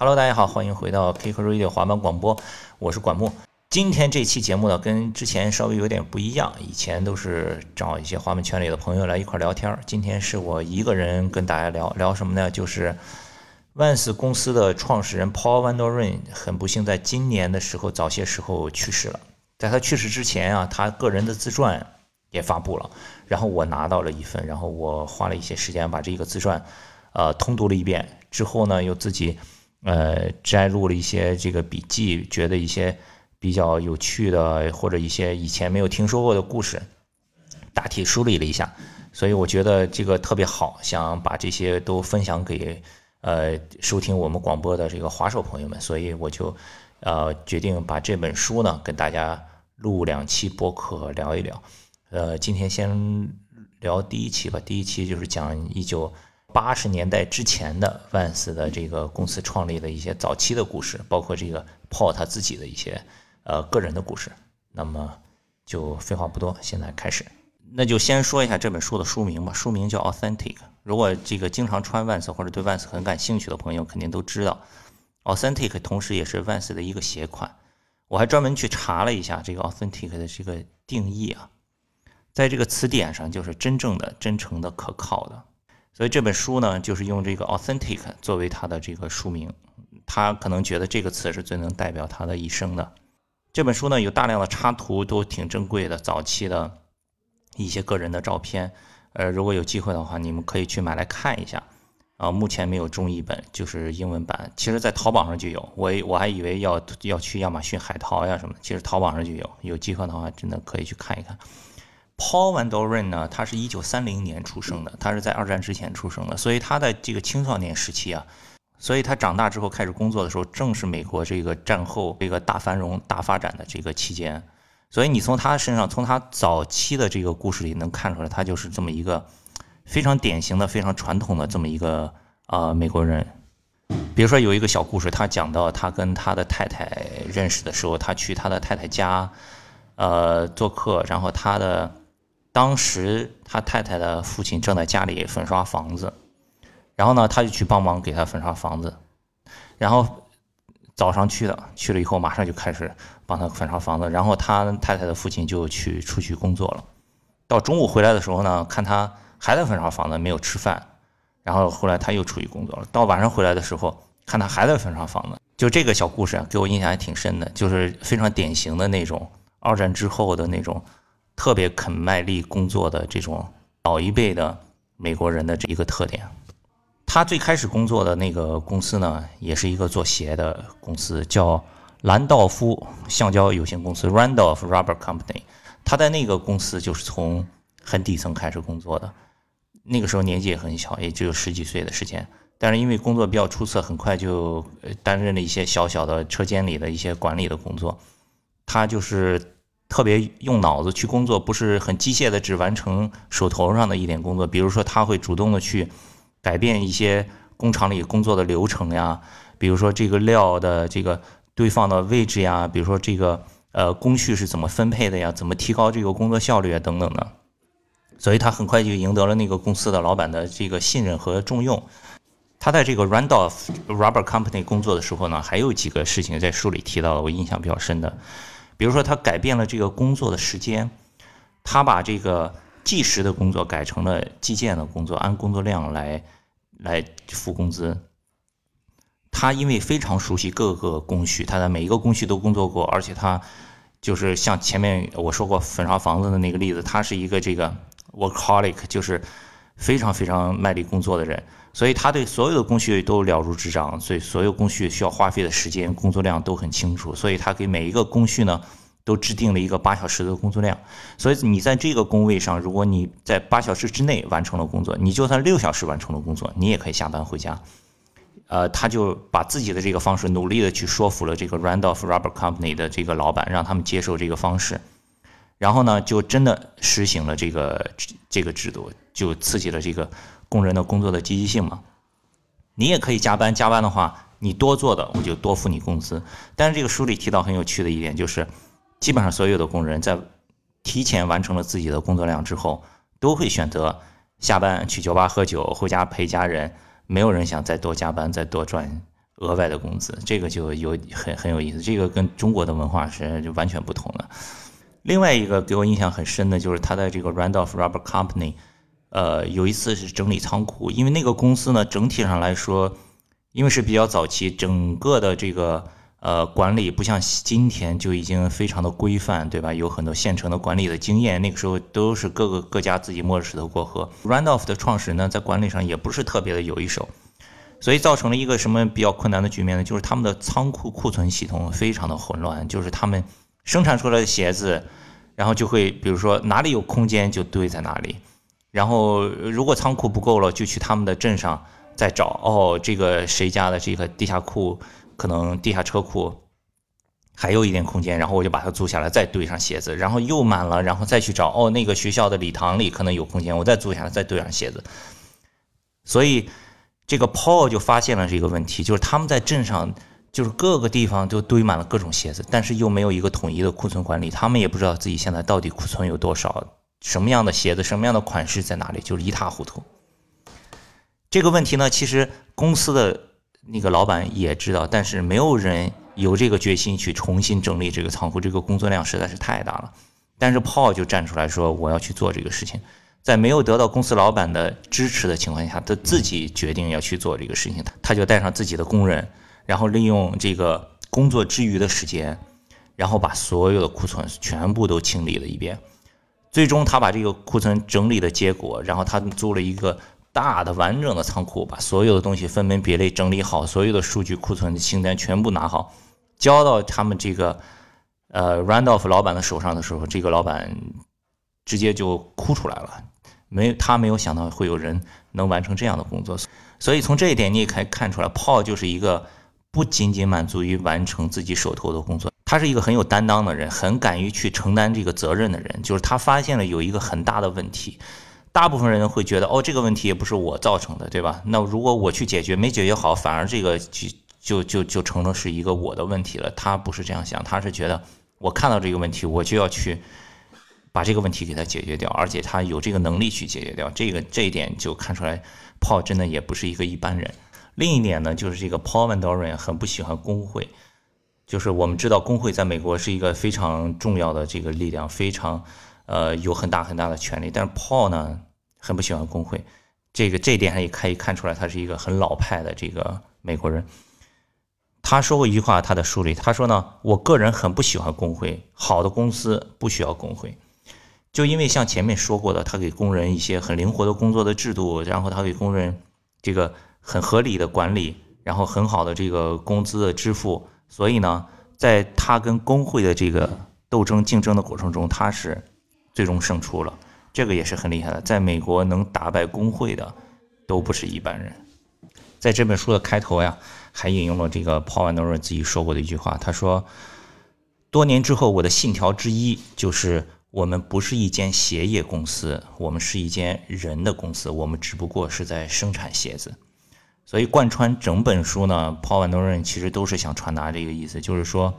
Hello，大家好，欢迎回到 Kick Radio 滑板广播，我是管木。今天这期节目呢，跟之前稍微有点不一样。以前都是找一些滑板圈里的朋友来一块聊天，今天是我一个人跟大家聊聊什么呢？就是万斯公司的创始人 Paul Van Doren 很不幸在今年的时候早些时候去世了。在他去世之前啊，他个人的自传也发布了，然后我拿到了一份，然后我花了一些时间把这个自传呃通读了一遍，之后呢又自己。呃，摘录了一些这个笔记，觉得一些比较有趣的或者一些以前没有听说过的故事，大体梳理了一下，所以我觉得这个特别好，想把这些都分享给呃收听我们广播的这个滑手朋友们，所以我就呃决定把这本书呢跟大家录两期播客聊一聊。呃，今天先聊第一期吧，第一期就是讲一九。八十年代之前的万斯的这个公司创立的一些早期的故事，包括这个 Paul 他自己的一些呃个人的故事。那么就废话不多，现在开始。那就先说一下这本书的书名吧，书名叫 Authentic。如果这个经常穿万斯或者对万斯很感兴趣的朋友，肯定都知道 Authentic，同时也是万斯的一个鞋款。我还专门去查了一下这个 Authentic 的这个定义啊，在这个词典上就是真正的、真诚的、可靠的。所以这本书呢，就是用这个 authentic 作为它的这个书名，他可能觉得这个词是最能代表他的一生的。这本书呢，有大量的插图，都挺珍贵的，早期的一些个人的照片。呃，如果有机会的话，你们可以去买来看一下。啊，目前没有中译本，就是英文版。其实，在淘宝上就有，我我还以为要要去亚马逊、海淘呀什么，其实淘宝上就有。有机会的话，真的可以去看一看。Paul Van Doren 呢，他是一九三零年出生的，他是在二战之前出生的，所以他的这个青少年时期啊，所以他长大之后开始工作的时候，正是美国这个战后这个大繁荣、大发展的这个期间，所以你从他身上，从他早期的这个故事里能看出来，他就是这么一个非常典型的、非常传统的这么一个呃美国人。比如说有一个小故事，他讲到他跟他的太太认识的时候，他去他的太太家呃做客，然后他的。当时他太太的父亲正在家里粉刷房子，然后呢，他就去帮忙给他粉刷房子。然后早上去的，去了以后马上就开始帮他粉刷房子。然后他太太的父亲就去出去工作了。到中午回来的时候呢，看他还在粉刷房子，没有吃饭。然后后来他又出去工作了。到晚上回来的时候，看他还在粉刷房子。就这个小故事啊，给我印象还挺深的，就是非常典型的那种二战之后的那种。特别肯卖力工作的这种老一辈的美国人的这一个特点。他最开始工作的那个公司呢，也是一个做鞋的公司，叫兰道夫橡胶有限公司 （Randolph Rubber Company）。他在那个公司就是从很底层开始工作的，那个时候年纪也很小，也只有十几岁的时间。但是因为工作比较出色，很快就担任了一些小小的车间里的一些管理的工作。他就是。特别用脑子去工作，不是很机械的，只完成手头上的一点工作。比如说，他会主动的去改变一些工厂里工作的流程呀，比如说这个料的这个堆放的位置呀，比如说这个呃工序是怎么分配的呀，怎么提高这个工作效率啊等等的。所以他很快就赢得了那个公司的老板的这个信任和重用。他在这个 Randolph Rubber Company 工作的时候呢，还有几个事情在书里提到了，我印象比较深的。比如说，他改变了这个工作的时间，他把这个计时的工作改成了计件的工作，按工作量来来付工资。他因为非常熟悉各个工序，他在每一个工序都工作过，而且他就是像前面我说过粉刷房子的那个例子，他是一个这个 workaholic，就是非常非常卖力工作的人。所以他对所有的工序都了如指掌，所以所有工序需要花费的时间、工作量都很清楚。所以他给每一个工序呢，都制定了一个八小时的工作量。所以你在这个工位上，如果你在八小时之内完成了工作，你就算六小时完成了工作，你也可以下班回家。呃，他就把自己的这个方式努力的去说服了这个 Randolph Rubber Company 的这个老板，让他们接受这个方式。然后呢，就真的实行了这个这个制度，就刺激了这个。工人的工作的积极性嘛，你也可以加班，加班的话，你多做的我就多付你工资。但是这个书里提到很有趣的一点就是，基本上所有的工人在提前完成了自己的工作量之后，都会选择下班去酒吧喝酒，回家陪家人，没有人想再多加班，再多赚额外的工资，这个就有很 很有意思，这个跟中国的文化是就完全不同的。另外一个给我印象很深的就是他在这个 Randolph Rubber Company，呃，有一次是整理仓库，因为那个公司呢整体上来说，因为是比较早期，整个的这个呃管理不像今天就已经非常的规范，对吧？有很多现成的管理的经验，那个时候都是各个各家自己摸着石头过河。Randolph 的创始人呢，在管理上也不是特别的有一手。所以造成了一个什么比较困难的局面呢？就是他们的仓库库存系统非常的混乱，就是他们生产出来的鞋子，然后就会比如说哪里有空间就堆在哪里，然后如果仓库不够了，就去他们的镇上再找。哦，这个谁家的这个地下库可能地下车库还有一点空间，然后我就把它租下来，再堆上鞋子，然后又满了，然后再去找。哦，那个学校的礼堂里可能有空间，我再租下来，再堆上鞋子。所以。这个 Paul 就发现了这个问题，就是他们在镇上，就是各个地方都堆满了各种鞋子，但是又没有一个统一的库存管理，他们也不知道自己现在到底库存有多少，什么样的鞋子，什么样的款式在哪里，就是一塌糊涂。这个问题呢，其实公司的那个老板也知道，但是没有人有这个决心去重新整理这个仓库，这个工作量实在是太大了。但是 Paul 就站出来说：“我要去做这个事情。”在没有得到公司老板的支持的情况下，他自己决定要去做这个事情。他就带上自己的工人，然后利用这个工作之余的时间，然后把所有的库存全部都清理了一遍。最终，他把这个库存整理的结果，然后他租了一个大的完整的仓库，把所有的东西分门别类整理好，所有的数据库存的清单全部拿好，交到他们这个呃 Randolph 老板的手上的时候，这个老板。直接就哭出来了，没他没有想到会有人能完成这样的工作，所以从这一点你也可以看出来，Paul 就是一个不仅仅满足于完成自己手头的工作，他是一个很有担当的人，很敢于去承担这个责任的人。就是他发现了有一个很大的问题，大部分人会觉得哦，这个问题也不是我造成的，对吧？那如果我去解决，没解决好，反而这个就就就就成了是一个我的问题了。他不是这样想，他是觉得我看到这个问题，我就要去。把这个问题给他解决掉，而且他有这个能力去解决掉，这个这一点就看出来炮真的也不是一个一般人。另一点呢，就是这个 Paul Van Doren 很不喜欢工会，就是我们知道工会在美国是一个非常重要的这个力量，非常呃有很大很大的权利，但是 Paul 呢很不喜欢工会，这个这一点上也可以看出来，他是一个很老派的这个美国人。他说过一句话，他的书里他说呢，我个人很不喜欢工会，好的公司不需要工会。就因为像前面说过的，他给工人一些很灵活的工作的制度，然后他给工人这个很合理的管理，然后很好的这个工资的支付，所以呢，在他跟工会的这个斗争竞争的过程中，他是最终胜出了，这个也是很厉害的。在美国能打败工会的都不是一般人。在这本书的开头呀，还引用了这个 Paul Anor 自己说过的一句话，他说：“多年之后，我的信条之一就是。”我们不是一间鞋业公司，我们是一间人的公司。我们只不过是在生产鞋子，所以贯穿整本书呢，Paul Van Doren 其实都是想传达这个意思，就是说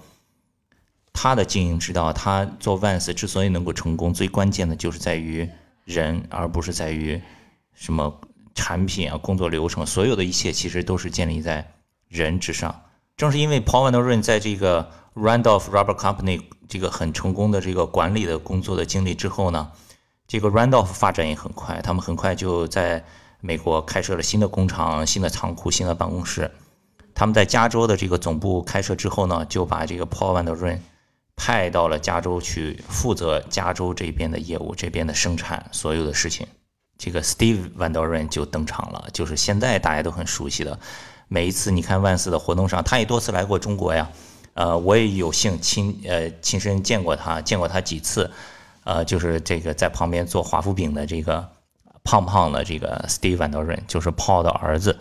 他的经营之道，他做 Vans 之所以能够成功，最关键的就是在于人，而不是在于什么产品啊、工作流程，所有的一切其实都是建立在人之上。正是因为 Paul Van Doren 在这个 Randolph Rubber Company。这个很成功的这个管理的工作的经历之后呢，这个 Randolph 发展也很快，他们很快就在美国开设了新的工厂、新的仓库、新的办公室。他们在加州的这个总部开设之后呢，就把这个 Paul Van Doren 派到了加州去负责加州这边的业务、这边的生产所有的事情。这个 Steve Van Doren 就登场了，就是现在大家都很熟悉的。每一次你看万斯的活动上，他也多次来过中国呀。呃，我也有幸亲呃亲身见过他，见过他几次，呃，就是这个在旁边做华夫饼的这个胖胖的这个 Steve Van Doren，就是 Paul 的儿子。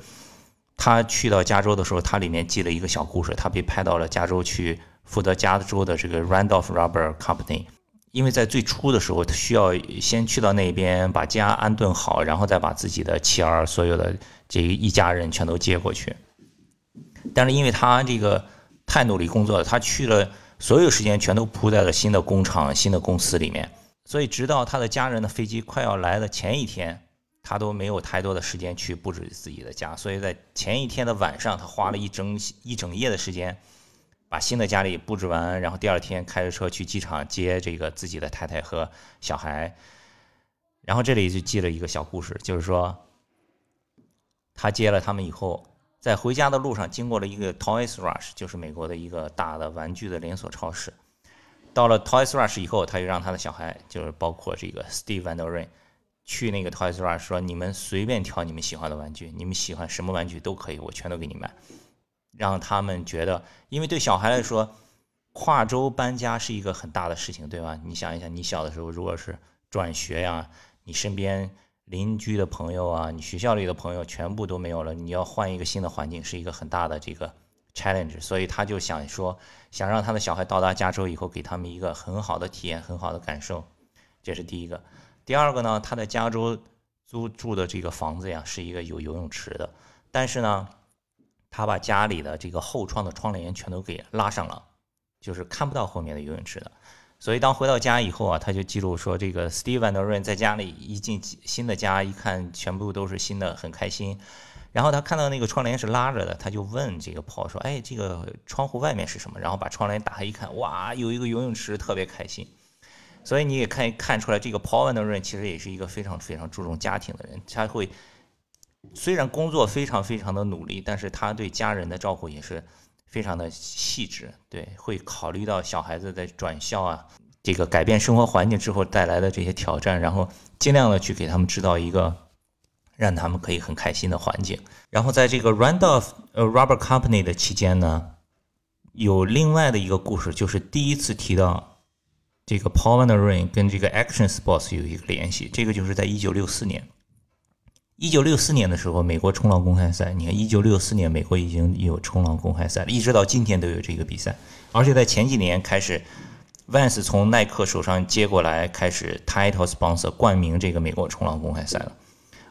他去到加州的时候，他里面记了一个小故事。他被派到了加州去负责加州的这个 Randolph Rubber Company，因为在最初的时候，他需要先去到那边把家安顿好，然后再把自己的妻儿所有的这一家人全都接过去。但是因为他这个。太努力工作了，他去了，所有时间全都扑在了新的工厂、新的公司里面。所以，直到他的家人的飞机快要来的前一天，他都没有太多的时间去布置自己的家，所以在前一天的晚上，他花了一整一整夜的时间把新的家里布置完，然后第二天开着车去机场接这个自己的太太和小孩。然后这里就记了一个小故事，就是说他接了他们以后，在回家的路上经过了一个 Toys Rush，就是美国的一个大的玩具的连锁超市。到了 Toys Rush 以后，他就让他的小孩，就是包括这个 Steve Van Der Ren。去那个 Toys Rush 说：“你们随便挑你们喜欢的玩具，你们喜欢什么玩具都可以，我全都给你买。”让他们觉得，因为对小孩来说，跨州搬家是一个很大的事情，对吧？你想一想，你小的时候如果是转学呀，你身边邻居的朋友啊，你学校里的朋友全部都没有了，你要换一个新的环境，是一个很大的这个 challenge。所以他就想说，想让他的小孩到达加州以后，给他们一个很好的体验，很好的感受。这是第一个。第二个呢，他在加州租住的这个房子呀，是一个有游泳池的。但是呢，他把家里的这个后窗的窗帘全都给拉上了，就是看不到后面的游泳池的。所以当回到家以后啊，他就记录说，这个 Steve Van Der Ren 在家里一进新的家，一看全部都是新的，很开心。然后他看到那个窗帘是拉着的，他就问这个 Paul 说：“哎，这个窗户外面是什么？”然后把窗帘打开一看，哇，有一个游泳池，特别开心。所以你也可以看出来，这个 Paul Van Der Ren 其实也是一个非常非常注重家庭的人。他会虽然工作非常非常的努力，但是他对家人的照顾也是非常的细致。对，会考虑到小孩子在转校啊，这个改变生活环境之后带来的这些挑战，然后尽量的去给他们制造一个让他们可以很开心的环境。然后在这个 Randolph 呃 Rubber Company 的期间呢，有另外的一个故事，就是第一次提到。这个 Paul Van Der Ren 跟这个 Action Sports 有一个联系，这个就是在一九六四年。一九六四年的时候，美国冲浪公开赛，你看一九六四年美国已经有冲浪公开赛了，一直到今天都有这个比赛。而且在前几年开始，Vans 从耐克手上接过来，开始 Title Sponsor 冠名这个美国冲浪公开赛了。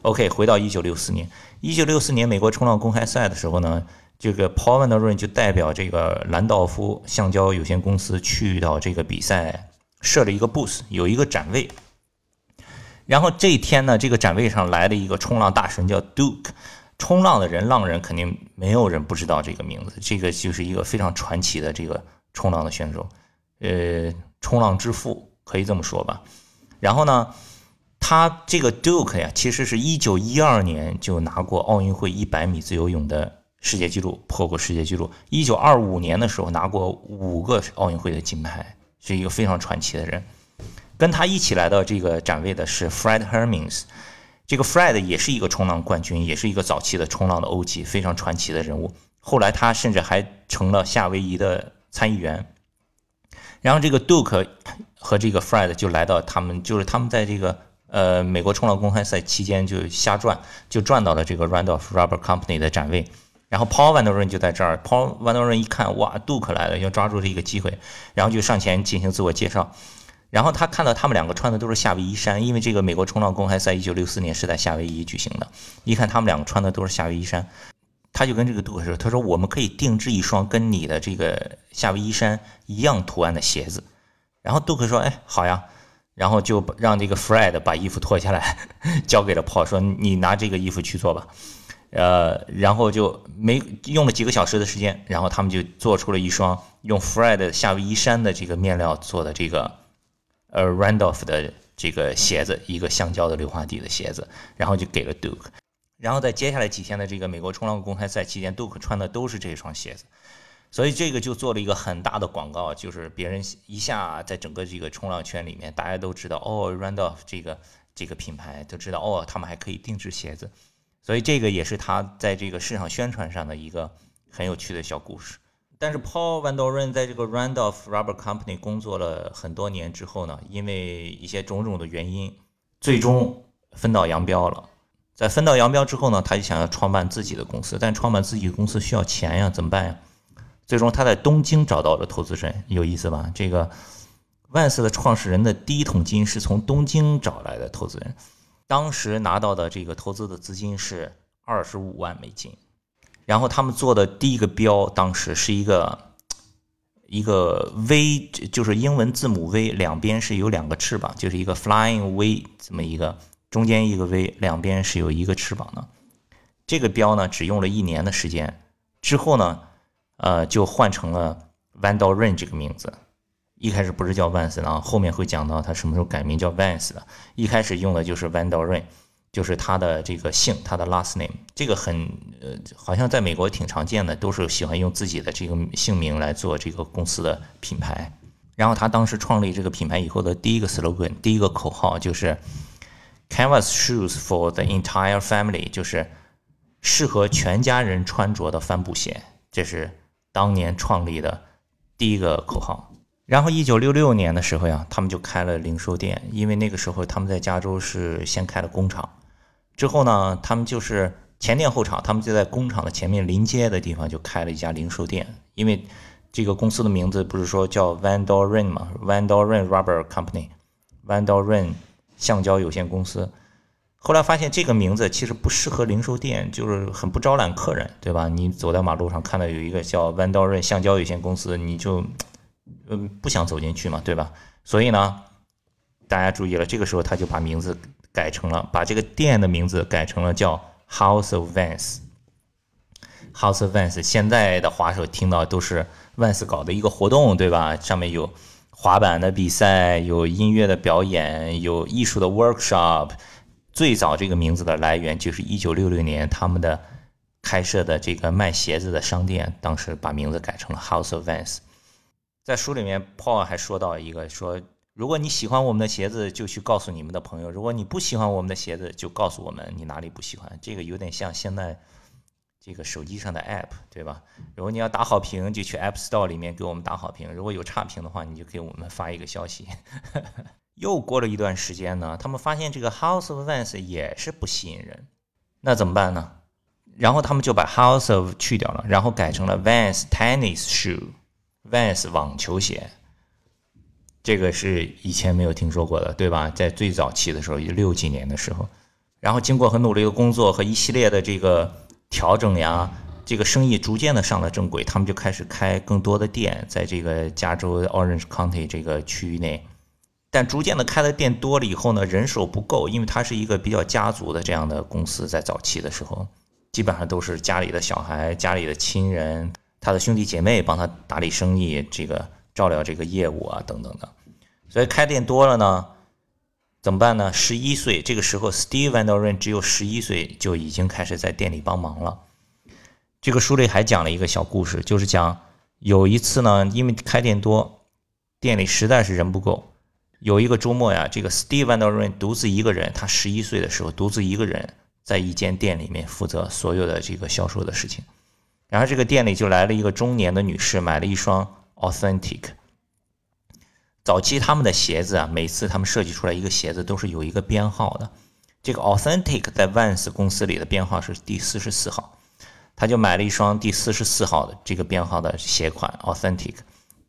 OK，回到一九六四年，一九六四年美国冲浪公开赛的时候呢，这个 Paul Van Der Ren 就代表这个兰道夫橡胶有限公司去到这个比赛。设了一个 booth，有一个展位。然后这一天呢，这个展位上来了一个冲浪大神，叫 Duke。冲浪的人，浪人肯定没有人不知道这个名字。这个就是一个非常传奇的这个冲浪的选手，呃，冲浪之父可以这么说吧。然后呢，他这个 Duke 呀，其实是一九一二年就拿过奥运会一百米自由泳的世界纪录，破过世界纪录。一九二五年的时候拿过五个奥运会的金牌。是一个非常传奇的人，跟他一起来到这个展位的是 Fred Hermings，这个 Fred 也是一个冲浪冠军，也是一个早期的冲浪的欧级，非常传奇的人物。后来他甚至还成了夏威夷的参议员。然后这个 Duke 和这个 Fred 就来到他们，就是他们在这个呃美国冲浪公开赛期间就瞎转，就转到了这个 Randolph Rubber Company 的展位。然后 Paul Van Der Ren 就在这儿，Paul Van Der Ren 一看，哇，杜克来了，要抓住这个机会，然后就上前进行自我介绍。然后他看到他们两个穿的都是夏威夷衫，因为这个美国冲浪公开赛1964年是在夏威夷举行的。一看他们两个穿的都是夏威夷衫，他就跟这个杜克说：“他说我们可以定制一双跟你的这个夏威夷衫一样图案的鞋子。”然后杜克说：“哎，好呀。”然后就让这个 Fred 把衣服脱下来，交给了 Paul，说：“你拿这个衣服去做吧。”呃，然后就没用了几个小时的时间，然后他们就做出了一双用 Fred 夏威夷山的这个面料做的这个呃 Randolph 的这个鞋子，一个橡胶的硫化底的鞋子，然后就给了 Duke。然后在接下来几天的这个美国冲浪公开赛期间，Duke 穿的都是这双鞋子，所以这个就做了一个很大的广告，就是别人一下在整个这个冲浪圈里面，大家都知道哦，Randolph 这个这个品牌都知道哦，他们还可以定制鞋子。所以这个也是他在这个市场宣传上的一个很有趣的小故事。但是 Paul Van Der Ren 在这个 Randolph Rubber Company 工作了很多年之后呢，因为一些种种的原因，最终分道扬镳了。在分道扬镳之后呢，他就想要创办自己的公司，但创办自己的公司需要钱呀，怎么办呀？最终他在东京找到了投资人，有意思吧？这个万斯的创始人的第一桶金是从东京找来的投资人。当时拿到的这个投资的资金是二十五万美金，然后他们做的第一个标，当时是一个一个 V，就是英文字母 V，两边是有两个翅膀，就是一个 Flying V 这么一个中间一个 V，两边是有一个翅膀的。这个标呢，只用了一年的时间，之后呢，呃，就换成了 Vandoren 这个名字。一开始不是叫 Vans 的，后面会讲到他什么时候改名叫 Vans 的。一开始用的就是 Vandoren。就是他的这个姓，他的 last name，这个很呃，好像在美国挺常见的，都是喜欢用自己的这个姓名来做这个公司的品牌。然后他当时创立这个品牌以后的第一个 slogan，第一个口号就是 “Canvas shoes for the entire family”，就是适合全家人穿着的帆布鞋。这是当年创立的第一个口号。然后，一九六六年的时候呀，他们就开了零售店，因为那个时候他们在加州是先开了工厂。之后呢，他们就是前店后厂，他们就在工厂的前面临街的地方就开了一家零售店。因为这个公司的名字不是说叫 Van Doren 嘛，Van Doren Rubber Company，Van Doren 橡胶有限公司。后来发现这个名字其实不适合零售店，就是很不招揽客人，对吧？你走在马路上看到有一个叫 Van Doren 橡胶有限公司，你就嗯不想走进去嘛，对吧？所以呢，大家注意了，这个时候他就把名字。改成了，把这个店的名字改成了叫 House of Vans。House of Vans，现在的滑手听到都是 Vans 搞的一个活动，对吧？上面有滑板的比赛，有音乐的表演，有艺术的 workshop。最早这个名字的来源就是1966年他们的开设的这个卖鞋子的商店，当时把名字改成了 House of Vans。在书里面，Paul 还说到一个说。如果你喜欢我们的鞋子，就去告诉你们的朋友；如果你不喜欢我们的鞋子，就告诉我们你哪里不喜欢。这个有点像现在这个手机上的 App，对吧？如果你要打好评，就去 App Store 里面给我们打好评；如果有差评的话，你就给我们发一个消息。又过了一段时间呢，他们发现这个 House of Vans 也是不吸引人，那怎么办呢？然后他们就把 House of 去掉了，然后改成了 Vans Tennis Shoe，Vans 网球鞋。这个是以前没有听说过的，对吧？在最早期的时候，六几年的时候，然后经过很努力的工作和一系列的这个调整呀，这个生意逐渐的上了正轨，他们就开始开更多的店，在这个加州 Orange County 这个区域内。但逐渐的开的店多了以后呢，人手不够，因为它是一个比较家族的这样的公司，在早期的时候，基本上都是家里的小孩、家里的亲人、他的兄弟姐妹帮他打理生意，这个照料这个业务啊，等等的。所以开店多了呢，怎么办呢？十一岁这个时候，Steve Van Doren 只有十一岁就已经开始在店里帮忙了。这个书里还讲了一个小故事，就是讲有一次呢，因为开店多，店里实在是人不够。有一个周末呀，这个 Steve Van Doren 独自一个人，他十一岁的时候独自一个人在一间店里面负责所有的这个销售的事情。然后这个店里就来了一个中年的女士，买了一双 Authentic。早期他们的鞋子啊，每次他们设计出来一个鞋子都是有一个编号的。这个 Authentic 在 Vans 公司里的编号是第四十四号，他就买了一双第四十四号的这个编号的鞋款 Authentic。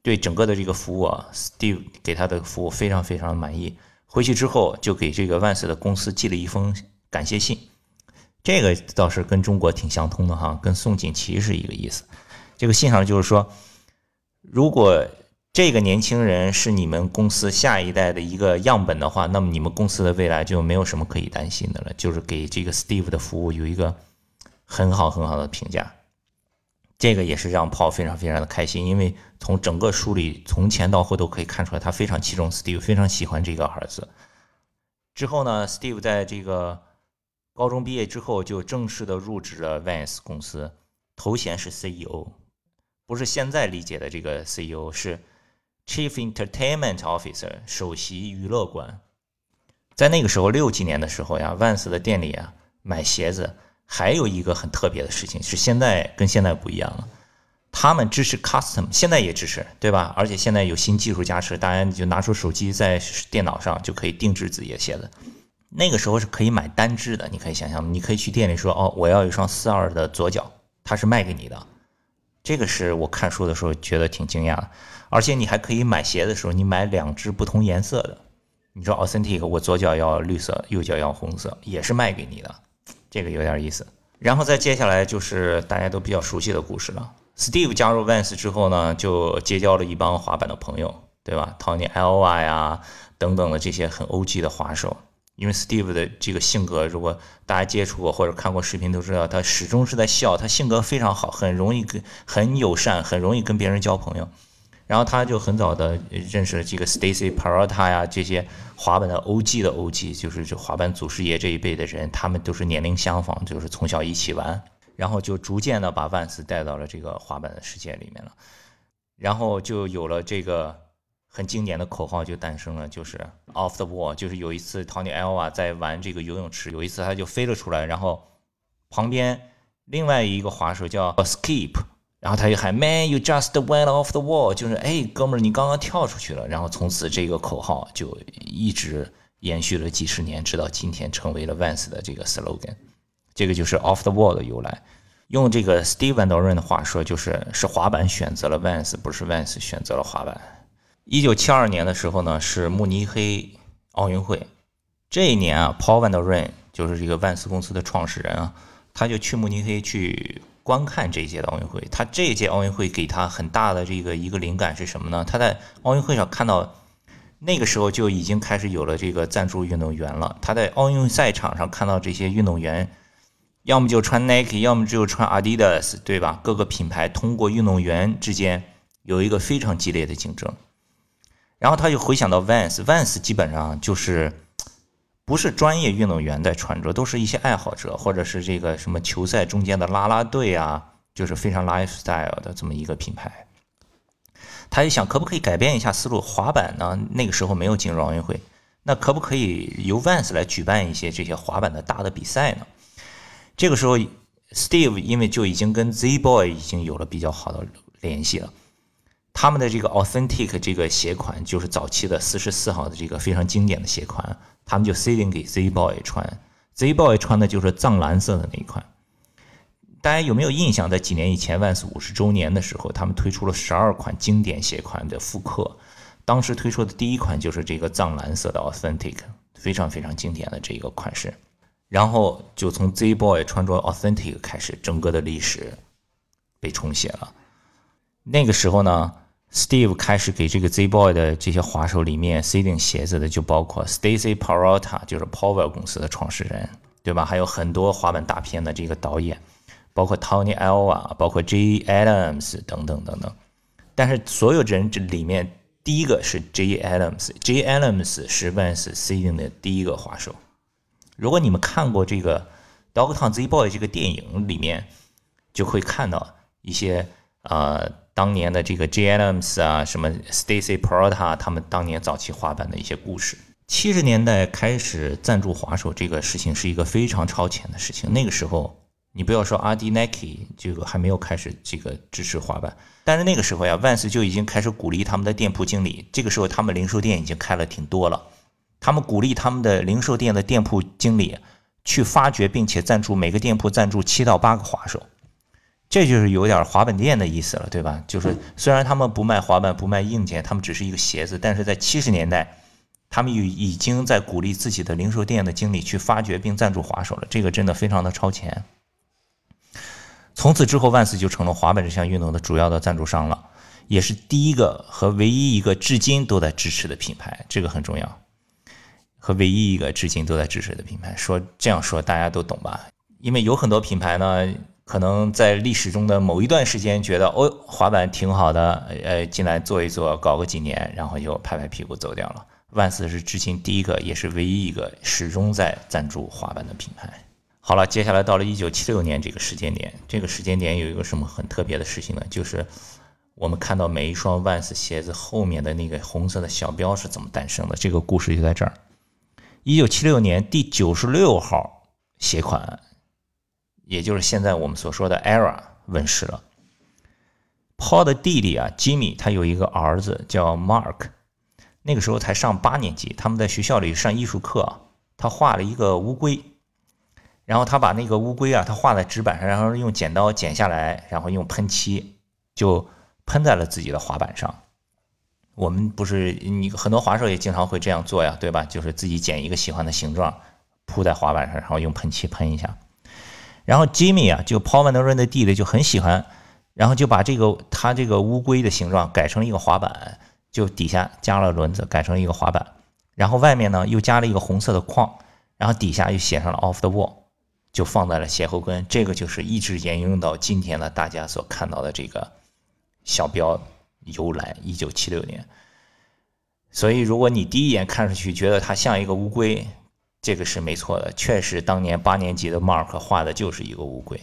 对整个的这个服务啊，Steve 给他的服务非常非常满意。回去之后就给这个万斯的公司寄了一封感谢信，这个倒是跟中国挺相通的哈，跟宋锦旗是一个意思。这个信上就是说，如果这个年轻人是你们公司下一代的一个样本的话，那么你们公司的未来就没有什么可以担心的了。就是给这个 Steve 的服务有一个很好很好的评价，这个也是让 Paul 非常非常的开心，因为从整个书里从前到后都可以看出来，他非常器重 Steve，非常喜欢这个儿子。之后呢，Steve 在这个高中毕业之后就正式的入职了 Vans 公司，头衔是 CEO，不是现在理解的这个 CEO，是。Chief Entertainment Officer，首席娱乐官，在那个时候六几年的时候呀，Vans 的店里啊买鞋子还有一个很特别的事情，是现在跟现在不一样了。他们支持 Custom，现在也支持，对吧？而且现在有新技术加持，大家就拿出手机在电脑上就可以定制自己的鞋子。那个时候是可以买单只的，你可以想象，你可以去店里说哦，我要一双四二的左脚，他是卖给你的。这个是我看书的时候觉得挺惊讶的。而且你还可以买鞋的时候，你买两只不同颜色的。你说 Authentic，我左脚要绿色，右脚要红色，也是卖给你的，这个有点意思。然后再接下来就是大家都比较熟悉的故事了。Steve 加入 Vans 之后呢，就结交了一帮滑板的朋友，对吧？Tony l v a 呀等等的这些很 OG 的滑手，因为 Steve 的这个性格，如果大家接触过或者看过视频都知道，他始终是在笑，他性格非常好，很容易跟很友善，很容易跟别人交朋友。然后他就很早的认识了这个 Stacy Peralta 呀，这些滑板的 OG 的 OG，就是这滑板祖师爷这一辈的人，他们都是年龄相仿，就是从小一起玩，然后就逐渐的把万斯带到了这个滑板的世界里面了，然后就有了这个。很经典的口号就诞生了，就是 off the wall。就是有一次，Tony Elva 在玩这个游泳池，有一次他就飞了出来，然后旁边另外一个滑手叫 Skip，然后他就喊 Man you just went off the wall，就是哎哥们儿你刚刚跳出去了。然后从此这个口号就一直延续了几十年，直到今天成为了 Vans 的这个 slogan。这个就是 off the wall 的由来。用这个 Steve Van Doren 的话说，就是是滑板选择了 Vans，不是 Vans 选择了滑板。一九七二年的时候呢，是慕尼黑奥运会。这一年啊，Paul Van Deren 就是这个万斯公司的创始人啊，他就去慕尼黑去观看这一届的奥运会。他这一届奥运会给他很大的这个一个灵感是什么呢？他在奥运会上看到，那个时候就已经开始有了这个赞助运动员了。他在奥运赛场上看到这些运动员，要么就穿 Nike，要么就穿 Adidas，对吧？各个品牌通过运动员之间有一个非常激烈的竞争。然后他就回想到 Vans，Vans 基本上就是不是专业运动员在穿着，都是一些爱好者或者是这个什么球赛中间的啦啦队啊，就是非常 lifestyle 的这么一个品牌。他就想，可不可以改变一下思路？滑板呢，那个时候没有进入奥运会，那可不可以由 Vans 来举办一些这些滑板的大的比赛呢？这个时候，Steve 因为就已经跟 Z Boy 已经有了比较好的联系了。他们的这个 authentic 这个鞋款就是早期的四十四号的这个非常经典的鞋款，他们就 s e t i n g 给 Z Boy 穿，Z Boy 穿的就是藏蓝色的那一款。大家有没有印象？在几年以前，Vans 五十周年的时候，他们推出了十二款经典鞋款的复刻，当时推出的第一款就是这个藏蓝色的 authentic，非常非常经典的这个款式。然后就从 Z Boy 穿着 authentic 开始，整个的历史被重写了。那个时候呢？Steve 开始给这个 Z Boy 的这些滑手里面塞进鞋子的，就包括 Stacy Parota，就是 Powell 公司的创始人，对吧？还有很多滑板大片的这个导演，包括 Tony Alva，包括 J Adams 等等等等。但是所有人这里面，第一个是 J Adams，J Adams 是 Vans 塞进的第一个滑手。如果你们看过这个 Dogtown Z Boy 这个电影里面，就会看到一些呃。当年的这个 J Adams 啊，什么 Stacy Peralta，他们当年早期滑板的一些故事。七十年代开始赞助滑手这个事情是一个非常超前的事情。那个时候，你不要说阿迪 Nike 这个还没有开始这个支持滑板，但是那个时候呀，Vans 就已经开始鼓励他们的店铺经理。这个时候，他们零售店已经开了挺多了，他们鼓励他们的零售店的店铺经理去发掘并且赞助每个店铺赞助七到八个滑手。这就是有点滑板店的意思了，对吧？就是虽然他们不卖滑板，不卖硬件，他们只是一个鞋子，但是在七十年代，他们已已经在鼓励自己的零售店的经理去发掘并赞助滑手了。这个真的非常的超前。从此之后，万斯就成了滑板这项运动的主要的赞助商了，也是第一个和唯一一个至今都在支持的品牌。这个很重要，和唯一一个至今都在支持的品牌。说这样说大家都懂吧？因为有很多品牌呢。可能在历史中的某一段时间，觉得哦，滑板挺好的，呃，进来做一做，搞个几年，然后就拍拍屁股走掉了。万斯是至今第一个，也是唯一一个始终在赞助滑板的品牌。好了，接下来到了一九七六年这个时间点，这个时间点有一个什么很特别的事情呢？就是我们看到每一双万斯鞋子后面的那个红色的小标是怎么诞生的？这个故事就在这儿。一九七六年第九十六号鞋款。也就是现在我们所说的 era 问世了。Paul 的弟弟啊，Jimmy，他有一个儿子叫 Mark，那个时候才上八年级，他们在学校里上艺术课，他画了一个乌龟，然后他把那个乌龟啊，他画在纸板上，然后用剪刀剪下来，然后用喷漆就喷在了自己的滑板上。我们不是你很多滑手也经常会这样做呀，对吧？就是自己剪一个喜欢的形状铺在滑板上，然后用喷漆喷一下。然后 Jimmy 啊，就 Paul Van Der r e n 的弟弟就很喜欢，然后就把这个他这个乌龟的形状改成一个滑板，就底下加了轮子，改成一个滑板，然后外面呢又加了一个红色的框，然后底下又写上了 Off the Wall，就放在了鞋后跟。这个就是一直沿用到今天的大家所看到的这个小标由来，一九七六年。所以，如果你第一眼看上去觉得它像一个乌龟，这个是没错的，确实当年八年级的 Mark 画的就是一个乌龟。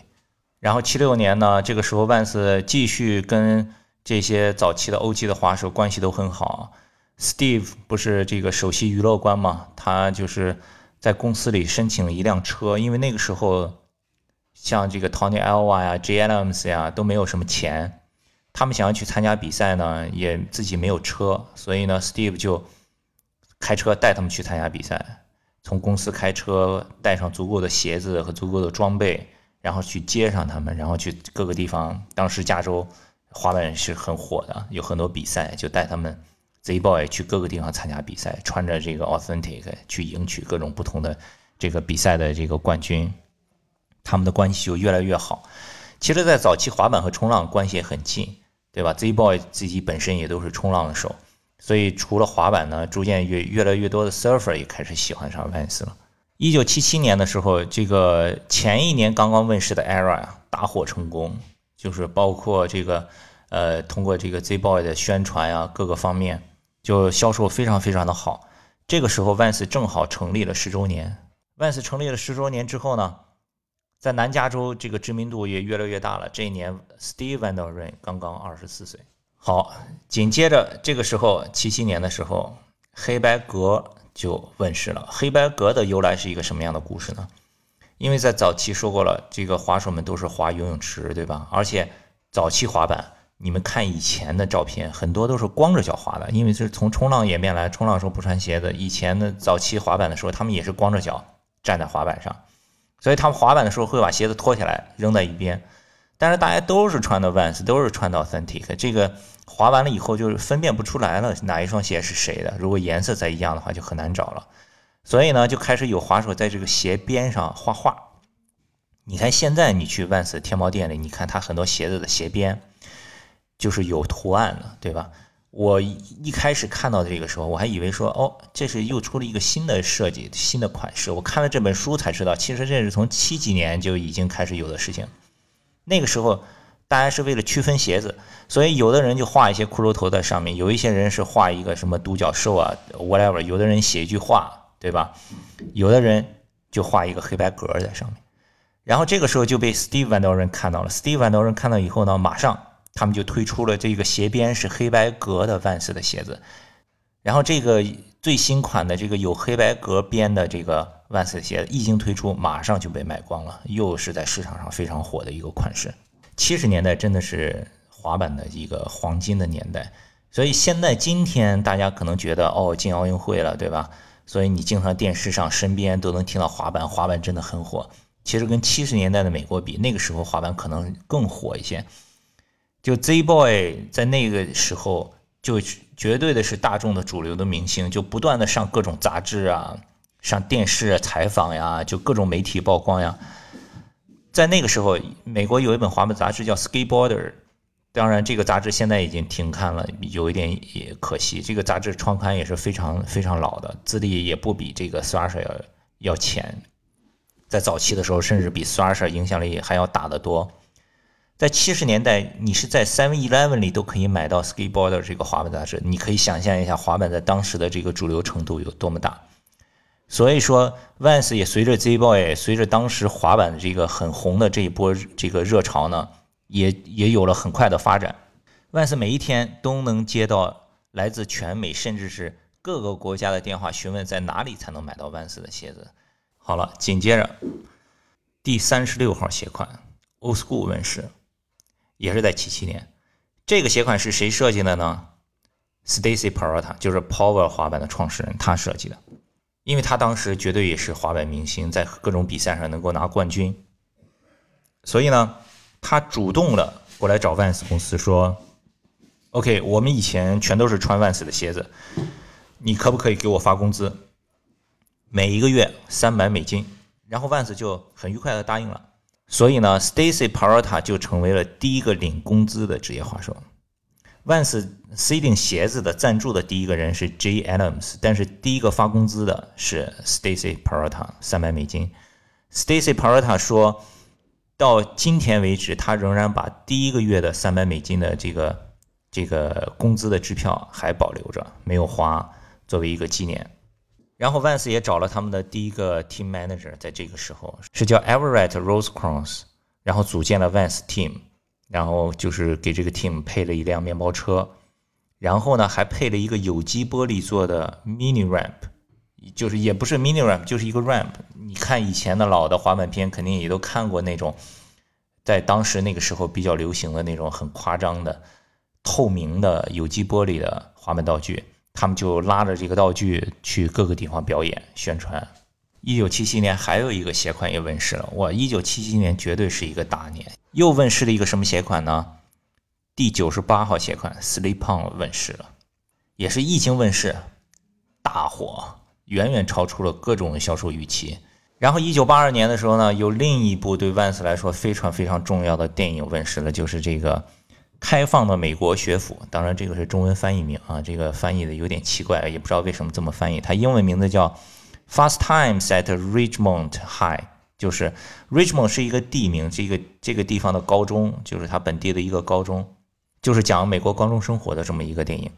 然后七六年呢，这个时候万斯继续跟这些早期的欧 g 的滑手关系都很好。Steve 不是这个首席娱乐官吗？他就是在公司里申请了一辆车，因为那个时候像这个 Tony Alva 呀、J. Adams 呀都没有什么钱。他们想要去参加比赛呢，也自己没有车，所以呢，Steve 就开车带他们去参加比赛。从公司开车带上足够的鞋子和足够的装备，然后去接上他们，然后去各个地方。当时加州滑板是很火的，有很多比赛，就带他们 Z Boy 去各个地方参加比赛，穿着这个 Authentic 去赢取各种不同的这个比赛的这个冠军。他们的关系就越来越好。其实，在早期滑板和冲浪关系也很近。对吧？Z Boy 自己本身也都是冲浪的手，所以除了滑板呢，逐渐越越来越多的 surfer 也开始喜欢上 Vans 了。一九七七年的时候，这个前一年刚刚问世的 Era 呀，大获成功，就是包括这个呃，通过这个 Z Boy 的宣传呀，各个方面就销售非常非常的好。这个时候，Vans 正好成立了十周年。Vans 成立了十周年之后呢？在南加州，这个知名度也越来越大了。这一年，Steve v a n d e r n 刚刚二十四岁。好，紧接着这个时候，七七年的时候，黑白格就问世了。黑白格的由来是一个什么样的故事呢？因为在早期说过了，这个滑手们都是滑游泳池，对吧？而且早期滑板，你们看以前的照片，很多都是光着脚滑的，因为是从冲浪演变来，冲浪时候不穿鞋子。以前的早期滑板的时候，他们也是光着脚站在滑板上。所以他们滑板的时候会把鞋子脱下来扔在一边，但是大家都是穿的 Vans，都是穿的 Authentic，这个滑完了以后就是分辨不出来了哪一双鞋是谁的。如果颜色再一样的话就很难找了。所以呢，就开始有滑手在这个鞋边上画画。你看现在你去万斯天猫店里，你看它很多鞋子的鞋边就是有图案的，对吧？我一开始看到这个时候，我还以为说，哦，这是又出了一个新的设计、新的款式。我看了这本书才知道，其实这是从七几年就已经开始有的事情。那个时候，大家是为了区分鞋子，所以有的人就画一些骷髅头在上面，有一些人是画一个什么独角兽啊，whatever。有的人写一句话，对吧？有的人就画一个黑白格在上面。然后这个时候就被 Steve Van Doren 看到了。Steve Van Doren 看到以后呢，马上。他们就推出了这个鞋边是黑白格的万斯的鞋子，然后这个最新款的这个有黑白格边的这个万斯鞋子一经推出，马上就被卖光了，又是在市场上非常火的一个款式。七十年代真的是滑板的一个黄金的年代，所以现在今天大家可能觉得哦进奥运会了，对吧？所以你经常电视上身边都能听到滑板，滑板真的很火。其实跟七十年代的美国比，那个时候滑板可能更火一些。就 Z Boy 在那个时候就绝对的是大众的主流的明星，就不断的上各种杂志啊，上电视采访呀，就各种媒体曝光呀。在那个时候，美国有一本滑板杂志叫 Skateboarder，当然这个杂志现在已经停刊了，有一点也可惜。这个杂志创刊也是非常非常老的，资历也不比这个 Thrasher 要要浅，在早期的时候，甚至比 Thrasher 影响力还要大得多。在七十年代，你是在 Seven Eleven 里都可以买到 Skateboarder 这个滑板杂志，你可以想象一下滑板在当时的这个主流程度有多么大。所以说，Vans 也随着 Z Boy，随着当时滑板的这个很红的这一波这个热潮呢，也也有了很快的发展。Vans 每一天都能接到来自全美甚至是各个国家的电话，询问在哪里才能买到 Vans 的鞋子。好了，紧接着第三十六号鞋款 Old School 问世。也是在七七年，这个鞋款是谁设计的呢？Stacy Peralta 就是 Power 滑板的创始人，他设计的。因为他当时绝对也是滑板明星，在各种比赛上能够拿冠军，所以呢，他主动的过来找 Vans 公司说：“OK，我们以前全都是穿 Vans 的鞋子，你可不可以给我发工资？每一个月三百美金？”然后 Vans 就很愉快的答应了。所以呢，Stacy Parata 就成为了第一个领工资的职业滑手。Vans C 定鞋子的赞助的第一个人是 J Adams，但是第一个发工资的是 Stacy p a r a t a 三百美金。Stacy p a r a t a 说，到今天为止，他仍然把第一个月的三百美金的这个这个工资的支票还保留着，没有花，作为一个纪念。然后 Vans 也找了他们的第一个 team manager，在这个时候是叫 Everett Rosecrans，然后组建了 Vans team。然后就是给这个 team 配了一辆面包车，然后呢还配了一个有机玻璃做的 mini ramp，就是也不是 mini ramp，就是一个 ramp。你看以前的老的滑板片，肯定也都看过那种，在当时那个时候比较流行的那种很夸张的透明的有机玻璃的滑板道具，他们就拉着这个道具去各个地方表演宣传。一九七七年还有一个鞋款也问世了，哇！一九七七年绝对是一个大年，又问世了一个什么鞋款呢？第九十八号鞋款 Slip On 问世了，也是一经问世大火，远远超出了各种销售预期。然后一九八二年的时候呢，有另一部对万斯来说非常非常重要的电影问世了，就是这个《开放的美国学府》。当然，这个是中文翻译名啊，这个翻译的有点奇怪，也不知道为什么这么翻译。它英文名字叫。Fast times at Richmond High，就是 Richmond 是一个地名，这个这个地方的高中，就是它本地的一个高中，就是讲美国高中生活的这么一个电影。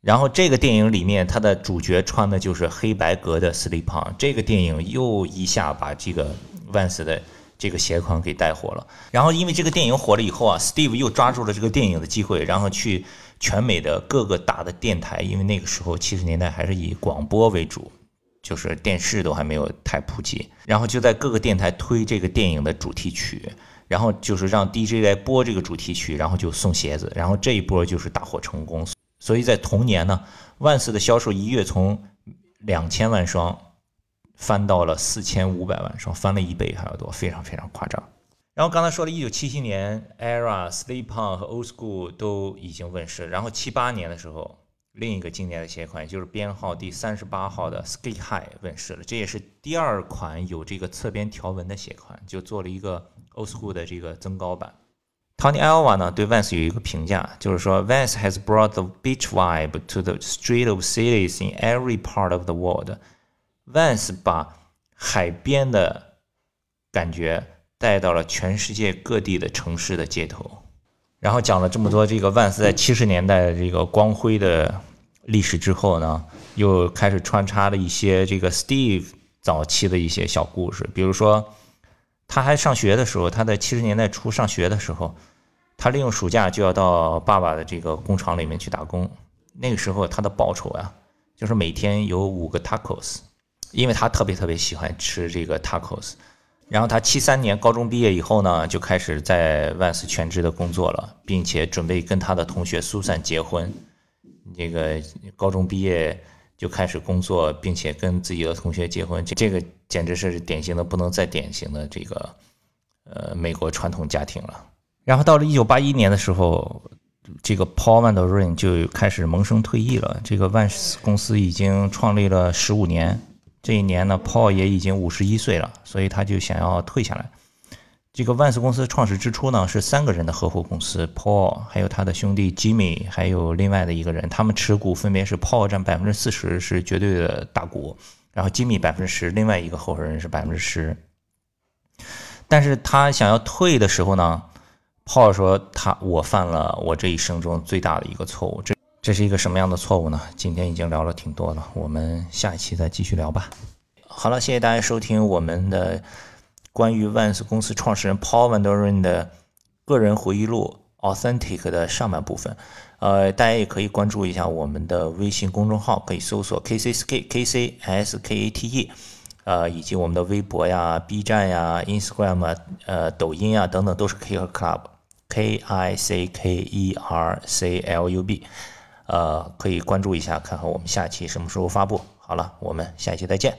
然后这个电影里面，它的主角穿的就是黑白格的 slip on。这个电影又一下把这个 Vans 的这个鞋款给带火了。然后因为这个电影火了以后啊，Steve 又抓住了这个电影的机会，然后去全美的各个大的电台，因为那个时候七十年代还是以广播为主。就是电视都还没有太普及，然后就在各个电台推这个电影的主题曲，然后就是让 DJ 来播这个主题曲，然后就送鞋子，然后这一波就是大获成功。所以在同年呢，万斯的销售一跃从两千万双翻到了四千五百万双，翻了一倍还要多，非常非常夸张。然后刚才说了一九七七年，Era、Sleep On 和 Old School 都已经问世，然后七八年的时候。另一个经典的鞋款就是编号第三十八号的 Sky High 问世了，这也是第二款有这个侧边条纹的鞋款，就做了一个 Old School 的这个增高版。Tony Alva 呢对 Vans 有一个评价，就是说 Vans has brought the beach vibe to the street of cities in every part of the world。Vans 把海边的感觉带到了全世界各地的城市的街头。然后讲了这么多这个万斯在七十年代这个光辉的历史之后呢，又开始穿插了一些这个 Steve 早期的一些小故事。比如说，他还上学的时候，他在七十年代初上学的时候，他利用暑假就要到爸爸的这个工厂里面去打工。那个时候他的报酬啊，就是每天有五个 tacos，因为他特别特别喜欢吃这个 tacos。然后他七三年高中毕业以后呢，就开始在万斯全职的工作了，并且准备跟他的同学苏珊结婚。这个高中毕业就开始工作，并且跟自己的同学结婚，这这个简直是典型的不能再典型的这个呃美国传统家庭了。然后到了一九八一年的时候，这个 Paul Van Der Ren 就开始萌生退役了。这个万斯公司已经创立了十五年。这一年呢，Paul 也已经五十一岁了，所以他就想要退下来。这个万斯公司创始之初呢，是三个人的合伙公司，Paul 还有他的兄弟 Jimmy，还有另外的一个人，他们持股分别是 Paul 占百分之四十，是绝对的大股，然后 Jimmy 百分之十，另外一个合伙人是百分之十。但是他想要退的时候呢，Paul 说他我犯了我这一生中最大的一个错误。这这是一个什么样的错误呢？今天已经聊了挺多了，我们下一期再继续聊吧。好了，谢谢大家收听我们的关于万斯公司创始人 Paul Van Der Ren 的个人回忆录 Authentic 的上半部分。呃，大家也可以关注一下我们的微信公众号，可以搜索 K C S K K C S K A T E，呃，以及我们的微博呀、B 站呀、Instagram 啊、呃、抖音啊等等，都是 K Club K I C K E R C L U B。呃可以关注一下看看我们下期什么时候发布。好了我们下期再见。